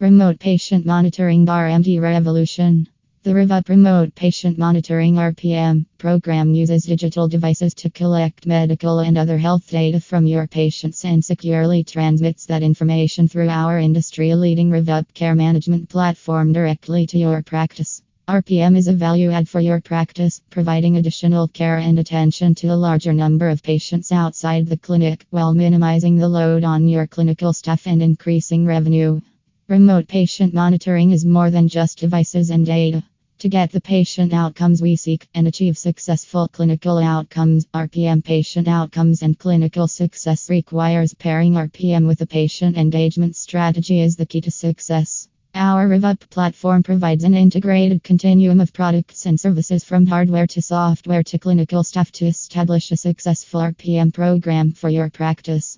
Remote Patient Monitoring RMD Revolution. The RevUp Remote Patient Monitoring RPM program uses digital devices to collect medical and other health data from your patients and securely transmits that information through our industry leading RevUp care management platform directly to your practice. RPM is a value add for your practice, providing additional care and attention to a larger number of patients outside the clinic while minimizing the load on your clinical staff and increasing revenue. Remote patient monitoring is more than just devices and data. To get the patient outcomes we seek and achieve successful clinical outcomes, RPM patient outcomes and clinical success requires pairing RPM with a patient engagement strategy is the key to success. Our RevUp platform provides an integrated continuum of products and services from hardware to software to clinical staff to establish a successful RPM program for your practice.